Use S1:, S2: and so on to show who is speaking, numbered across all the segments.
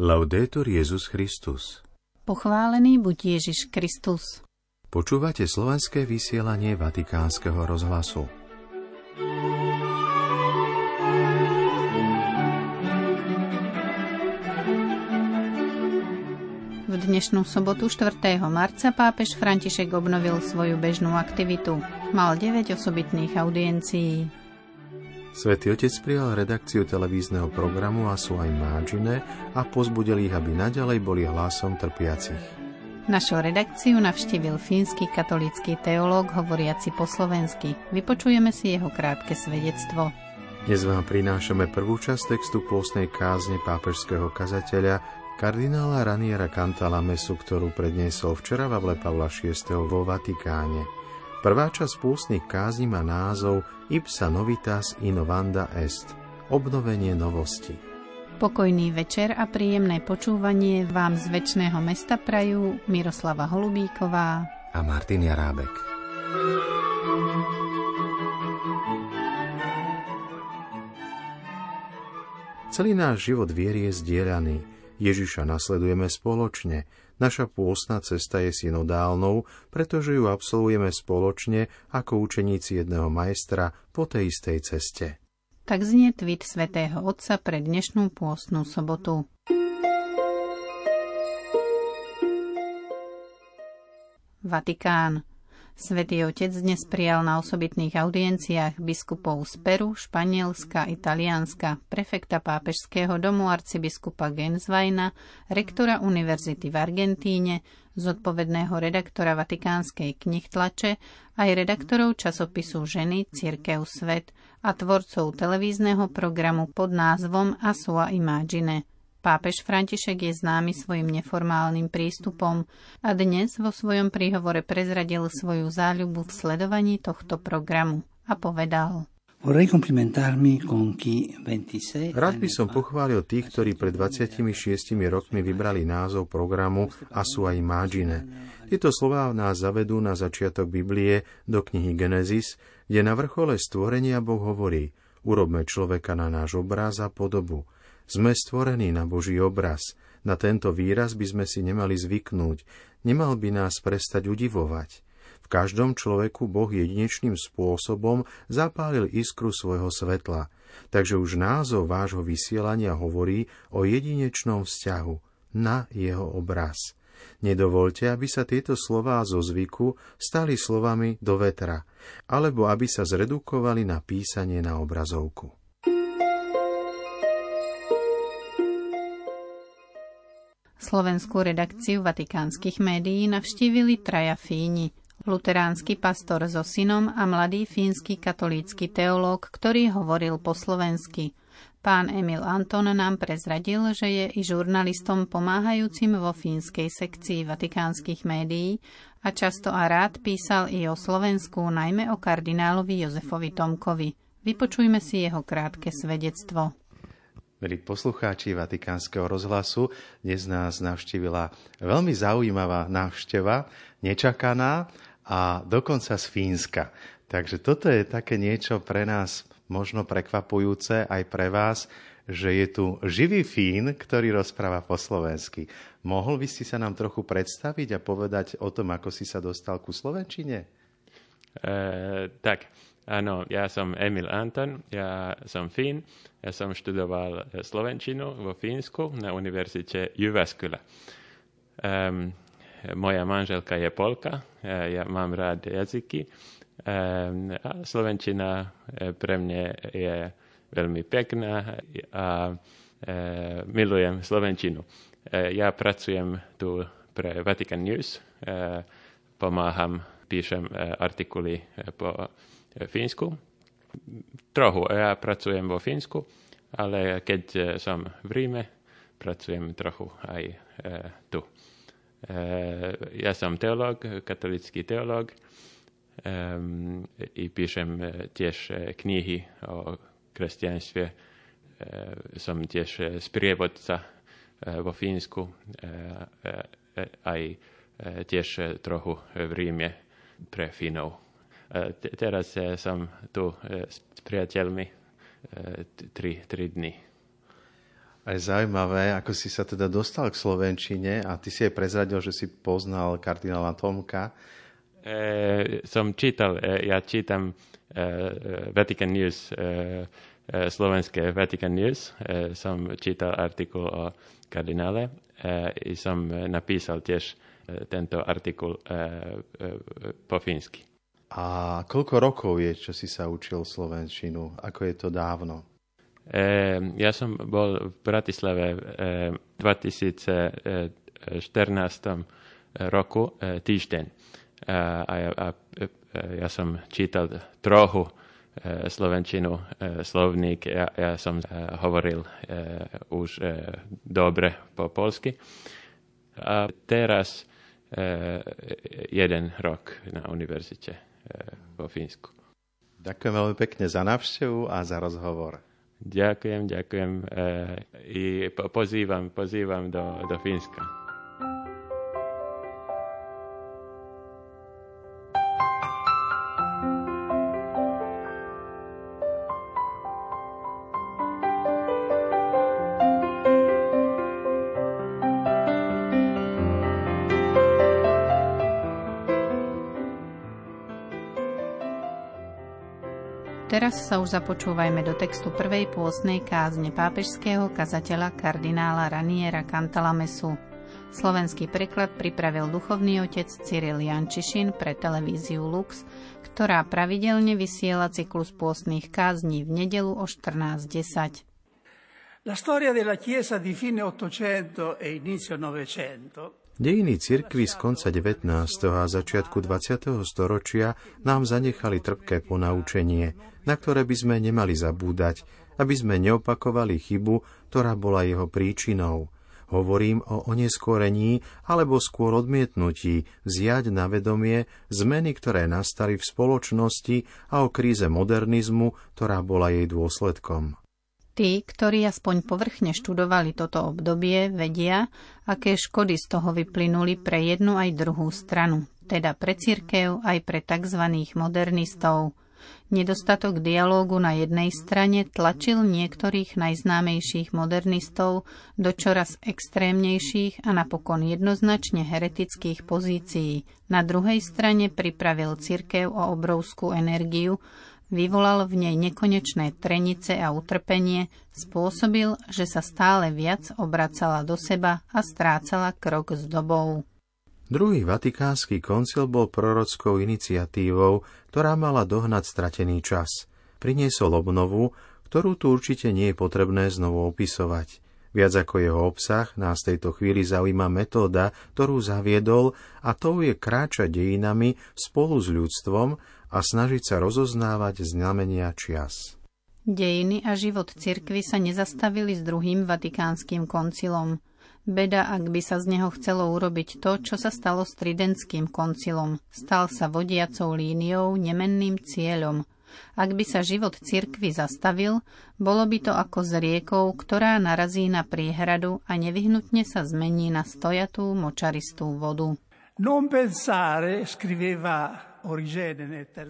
S1: Laudetur Jezus Christus.
S2: Pochválený buď Ježiš Kristus.
S1: Počúvate slovenské vysielanie Vatikánskeho rozhlasu.
S2: V dnešnú sobotu 4. marca pápež František obnovil svoju bežnú aktivitu. Mal 9 osobitných audiencií.
S1: Svetý Otec prijal redakciu televízneho programu Asu aj Mážine a pozbudil ich, aby naďalej boli hlasom trpiacich.
S2: Našu redakciu navštívil fínsky katolícky teológ hovoriaci po slovensky. Vypočujeme si jeho krátke svedectvo.
S1: Dnes vám prinášame prvú časť textu pôstnej kázne pápežského kazateľa kardinála Raniera Cantala Mesu, ktorú predniesol včera Vavle Pavla VI. vo Vatikáne. Prvá časť pústnych kázni má názov Ipsa novitas innovanda est – obnovenie novosti.
S2: Pokojný večer a príjemné počúvanie vám z väčšného mesta prajú Miroslava Holubíková
S1: a Martin Jarábek. Celý náš život viery je zdieľaný. Ježiša nasledujeme spoločne – Naša pôstna cesta je synodálnou, pretože ju absolvujeme spoločne ako učeníci jedného majstra po tej istej ceste.
S2: Tak znie tweet svätého Otca pre dnešnú pôstnu sobotu. Vatikán. Svetý Otec dnes prijal na osobitných audienciách biskupov z Peru, Španielska, Italianska, prefekta pápežského domu arcibiskupa Gensweina, rektora univerzity v Argentíne, zodpovedného redaktora Vatikánskej knihtlače, aj redaktorov časopisu Ženy, Cirkev Svet a tvorcov televízneho programu pod názvom Asua Imagine – Pápež František je známy svojim neformálnym prístupom a dnes vo svojom príhovore prezradil svoju záľubu v sledovaní tohto programu a povedal.
S1: Rád by som pochválil tých, ktorí pred 26 rokmi vybrali názov programu Asua Imagine. Tieto slová nás zavedú na začiatok Biblie do knihy Genesis, kde na vrchole stvorenia Boh hovorí Urobme človeka na náš obraz a podobu – sme stvorení na Boží obraz. Na tento výraz by sme si nemali zvyknúť. Nemal by nás prestať udivovať. V každom človeku Boh jedinečným spôsobom zapálil iskru svojho svetla. Takže už názov vášho vysielania hovorí o jedinečnom vzťahu na jeho obraz. Nedovolte, aby sa tieto slová zo zvyku stali slovami do vetra, alebo aby sa zredukovali na písanie na obrazovku.
S2: Slovenskú redakciu vatikánskych médií navštívili traja Fíni. Luteránsky pastor so synom a mladý fínsky katolícky teológ, ktorý hovoril po slovensky. Pán Emil Anton nám prezradil, že je i žurnalistom pomáhajúcim vo fínskej sekcii vatikánskych médií a často a rád písal i o Slovensku, najmä o kardinálovi Jozefovi Tomkovi. Vypočujme si jeho krátke svedectvo.
S1: Milí poslucháči Vatikánskeho rozhlasu, dnes nás navštívila veľmi zaujímavá návšteva, nečakaná a dokonca z Fínska. Takže toto je také niečo pre nás možno prekvapujúce aj pre vás, že je tu živý Fín, ktorý rozpráva po slovensky. Mohol by si sa nám trochu predstaviť a povedať o tom, ako si sa dostal ku slovenčine?
S3: E, tak, áno, ja som Emil Anton, ja som Fín ja som študoval eh, Slovenčinu vo Fínsku na univerzite Jyväskylä. Um, moja manželka je Polka, ja, ja mám rád jazyky. Um, a Slovenčina eh, pre mňa je veľmi pekná a e, milujem Slovenčinu. E, ja pracujem tu pre Vatican News, e, pomáham, píšem e, artikuly po Fínsku trochu. Ja pracujem vo Fínsku, ale keď e, som v Ríme, pracujem trochu aj e, tu. E, ja som teológ, katolický teológ i píšem tiež knihy o kresťanstve. Som tiež sprievodca vo Fínsku, aj tiež trochu v Ríme pre Fínov. Teraz som tu s priateľmi tri, tri dny.
S1: A je zaujímavé, ako si sa teda dostal k Slovenčine a ty si aj prezradil, že si poznal kardinála Tomka.
S3: E, som čítal, e, ja čítam e, Vatican News, e, e, slovenské Vatican News. E, som čítal artikul o kardinále e, i som napísal tiež e, tento artikul e, e, po fínsky.
S1: A koľko rokov je, čo si sa učil slovenčinu? Ako je to dávno?
S3: E, ja som bol v Bratislave e, v 2014 roku e, týždeň. A, a, a ja som čítal trochu slovenčinu, slovník. Ja, ja som hovoril už dobre po polsky. A teraz jeden rok na univerzite vo Fínsku.
S1: Ďakujem veľmi pekne za návštevu a za rozhovor.
S3: Ďakujem, ďakujem i pozývam, pozývam do, do Fínska.
S2: Teraz sa už započúvajme do textu prvej pôstnej kázne pápežského kazateľa kardinála Raniera Cantalamesu. Slovenský preklad pripravil duchovný otec Cyril Jančišin pre televíziu Lux, ktorá pravidelne vysiela cyklus pôstnych kázní v nedelu o 14.10.
S4: La storia della Chiesa di fine Ottocento e inizio Novecento
S1: Dejiny cirkvy z konca 19. a začiatku 20. storočia nám zanechali trpké ponaučenie, na ktoré by sme nemali zabúdať, aby sme neopakovali chybu, ktorá bola jeho príčinou. Hovorím o oneskorení alebo skôr odmietnutí vziať na vedomie zmeny, ktoré nastali v spoločnosti a o kríze modernizmu, ktorá bola jej dôsledkom.
S2: Tí, ktorí aspoň povrchne študovali toto obdobie, vedia, aké škody z toho vyplynuli pre jednu aj druhú stranu, teda pre cirkev aj pre tzv. modernistov. Nedostatok dialógu na jednej strane tlačil niektorých najznámejších modernistov do čoraz extrémnejších a napokon jednoznačne heretických pozícií. Na druhej strane pripravil cirkev o obrovskú energiu, vyvolal v nej nekonečné trenice a utrpenie, spôsobil, že sa stále viac obracala do seba a strácala krok s dobou.
S1: Druhý vatikánsky koncil bol prorockou iniciatívou, ktorá mala dohnať stratený čas. Priniesol obnovu, ktorú tu určite nie je potrebné znovu opisovať. Viac ako jeho obsah nás tejto chvíli zaujíma metóda, ktorú zaviedol a to je kráčať dejinami spolu s ľudstvom a snažiť sa rozoznávať znamenia čias.
S2: Dejiny a život cirkvy sa nezastavili s druhým vatikánskym koncilom. Beda, ak by sa z neho chcelo urobiť to, čo sa stalo s Tridentským koncilom. Stal sa vodiacou líniou, nemenným cieľom. Ak by sa život cirkvy zastavil, bolo by to ako s riekou, ktorá narazí na priehradu a nevyhnutne sa zmení na stojatú močaristú vodu.
S4: Non pensare, scriveva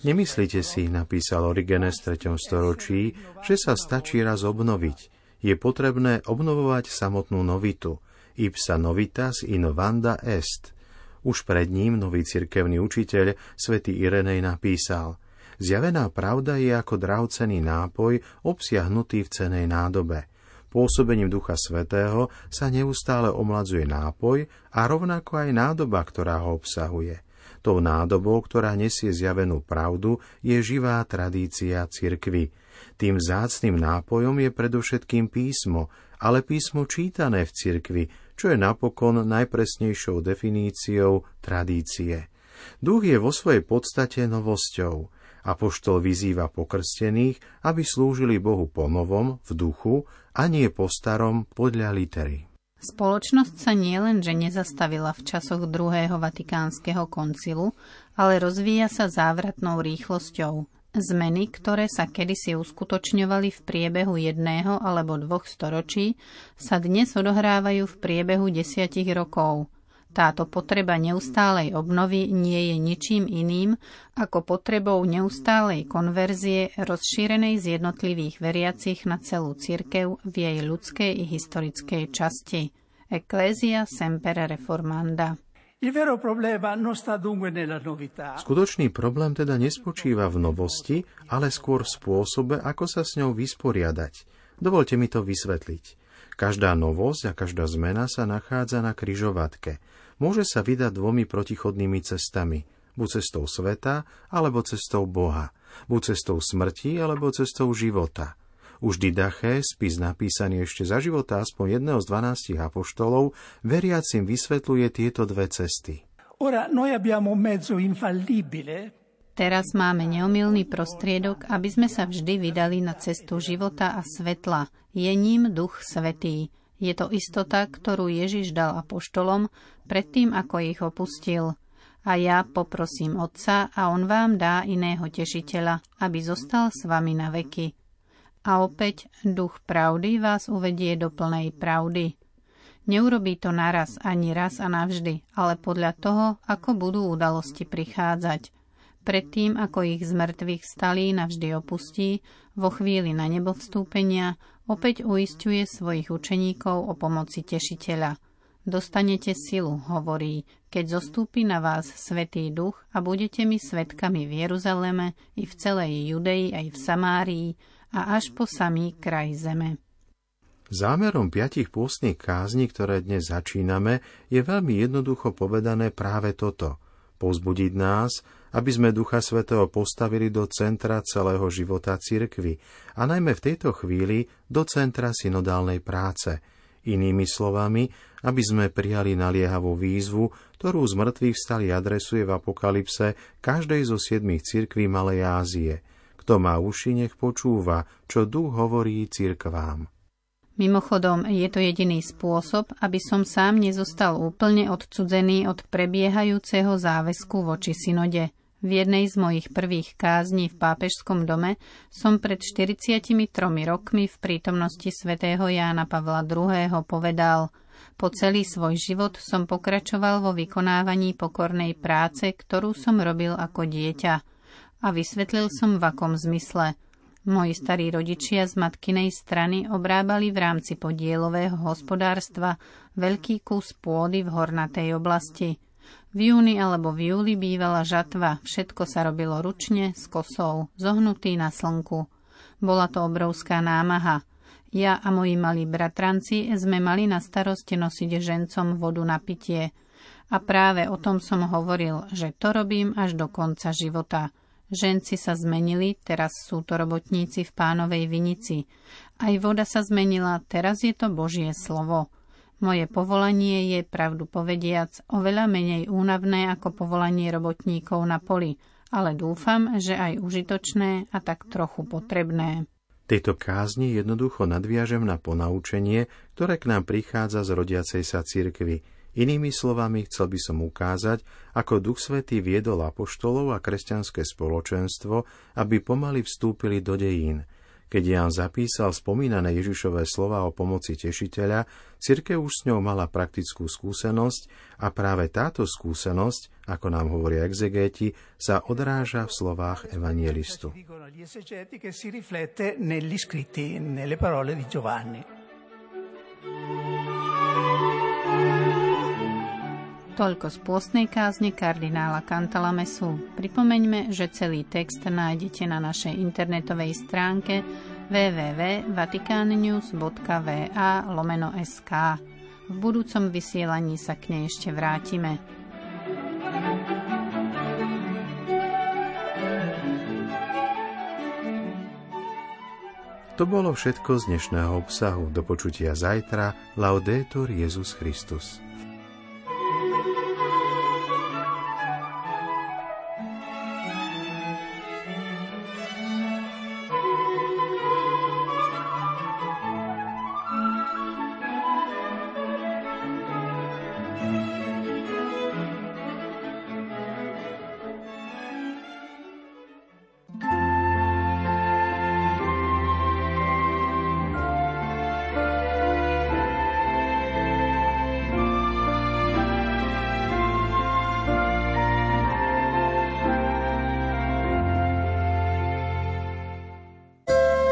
S1: Nemyslíte si, napísal Origenes v 3. storočí, že sa stačí raz obnoviť. Je potrebné obnovovať samotnú novitu. Ipsa novitas innovanda est. Už pred ním nový cirkevný učiteľ, svätý Irenej, napísal Zjavená pravda je ako drahcený nápoj obsiahnutý v cenej nádobe. Pôsobením Ducha Svetého sa neustále omladzuje nápoj a rovnako aj nádoba, ktorá ho obsahuje – Tou nádobou, ktorá nesie zjavenú pravdu, je živá tradícia cirkvy. Tým zácným nápojom je predovšetkým písmo, ale písmo čítané v cirkvi, čo je napokon najpresnejšou definíciou tradície. Duch je vo svojej podstate novosťou. Apoštol vyzýva pokrstených, aby slúžili Bohu po novom, v duchu, a nie po starom, podľa litery.
S2: Spoločnosť sa nielenže nezastavila v časoch druhého vatikánskeho koncilu, ale rozvíja sa závratnou rýchlosťou. Zmeny, ktoré sa kedysi uskutočňovali v priebehu jedného alebo dvoch storočí, sa dnes odohrávajú v priebehu desiatich rokov. Táto potreba neustálej obnovy nie je ničím iným ako potrebou neustálej konverzie rozšírenej z jednotlivých veriacich na celú cirkev v jej ľudskej i historickej časti. Ecclesia semper reformanda.
S1: Skutočný problém teda nespočíva v novosti, ale skôr v spôsobe, ako sa s ňou vysporiadať. Dovolte mi to vysvetliť. Každá novosť a každá zmena sa nachádza na kryžovatke. Môže sa vydať dvomi protichodnými cestami. Buď cestou sveta, alebo cestou Boha. Buď cestou smrti, alebo cestou života. Už Didache, spis napísaný ešte za života aspoň jedného z dvanástich apoštolov, veriacim vysvetľuje tieto dve cesty. Ora noi abbiamo mezzo
S2: infallibile Teraz máme neomilný prostriedok, aby sme sa vždy vydali na cestu života a svetla. Je ním Duch Svetý. Je to istota, ktorú Ježiš dal apoštolom predtým, ako ich opustil. A ja poprosím Otca a On vám dá iného tešiteľa, aby zostal s vami na veky. A opäť duch pravdy vás uvedie do plnej pravdy. Neurobí to naraz ani raz a navždy, ale podľa toho, ako budú udalosti prichádzať. Predtým, ako ich z mŕtvych stalí navždy opustí, vo chvíli na nebo vstúpenia, opäť uistuje svojich učeníkov o pomoci tešiteľa. Dostanete silu, hovorí, keď zostúpi na vás Svetý duch a budete mi svetkami v Jeruzaleme i v celej Judei aj v Samárii a až po samý kraj zeme.
S1: Zámerom piatich pôstnych kázni, ktoré dnes začíname, je veľmi jednoducho povedané práve toto. Pozbudiť nás, aby sme Ducha Svetého postavili do centra celého života cirkvy a najmä v tejto chvíli do centra synodálnej práce. Inými slovami, aby sme prijali naliehavú výzvu, ktorú z mŕtvych stali adresuje v Apokalypse každej zo siedmých cirkví Malej Ázie – kto má uši, nech počúva, čo duch hovorí cirkvám.
S2: Mimochodom, je to jediný spôsob, aby som sám nezostal úplne odcudzený od prebiehajúceho záväzku voči synode. V jednej z mojich prvých kázní v pápežskom dome som pred 43 rokmi v prítomnosti svätého Jána Pavla II. povedal Po celý svoj život som pokračoval vo vykonávaní pokornej práce, ktorú som robil ako dieťa a vysvetlil som v akom zmysle. Moji starí rodičia z matkinej strany obrábali v rámci podielového hospodárstva veľký kus pôdy v hornatej oblasti. V júni alebo v júli bývala žatva, všetko sa robilo ručne, s kosou, zohnutý na slnku. Bola to obrovská námaha. Ja a moji malí bratranci sme mali na starosti nosiť žencom vodu na pitie. A práve o tom som hovoril, že to robím až do konca života. Ženci sa zmenili, teraz sú to robotníci v pánovej vinici. Aj voda sa zmenila, teraz je to Božie slovo. Moje povolanie je, pravdu povediac, oveľa menej únavné ako povolanie robotníkov na poli, ale dúfam, že aj užitočné a tak trochu potrebné.
S1: Tejto kázni jednoducho nadviažem na ponaučenie, ktoré k nám prichádza z rodiacej sa cirkvy – Inými slovami chcel by som ukázať, ako Duch Svetý viedol apoštolov a kresťanské spoločenstvo, aby pomaly vstúpili do dejín. Keď Jan zapísal spomínané Ježišové slova o pomoci tešiteľa, cirke už s ňou mala praktickú skúsenosť a práve táto skúsenosť, ako nám hovoria exegéti, sa odráža v slovách evangelistu.
S2: Toľko z pôstnej kázne kardinála Cantalamesu. Pripomeňme, že celý text nájdete na našej internetovej stránke www.vaticannews.va. V budúcom vysielaní sa k nej ešte vrátime.
S1: To bolo všetko z dnešného obsahu. Do počutia zajtra. Laudetur Jezus Christus.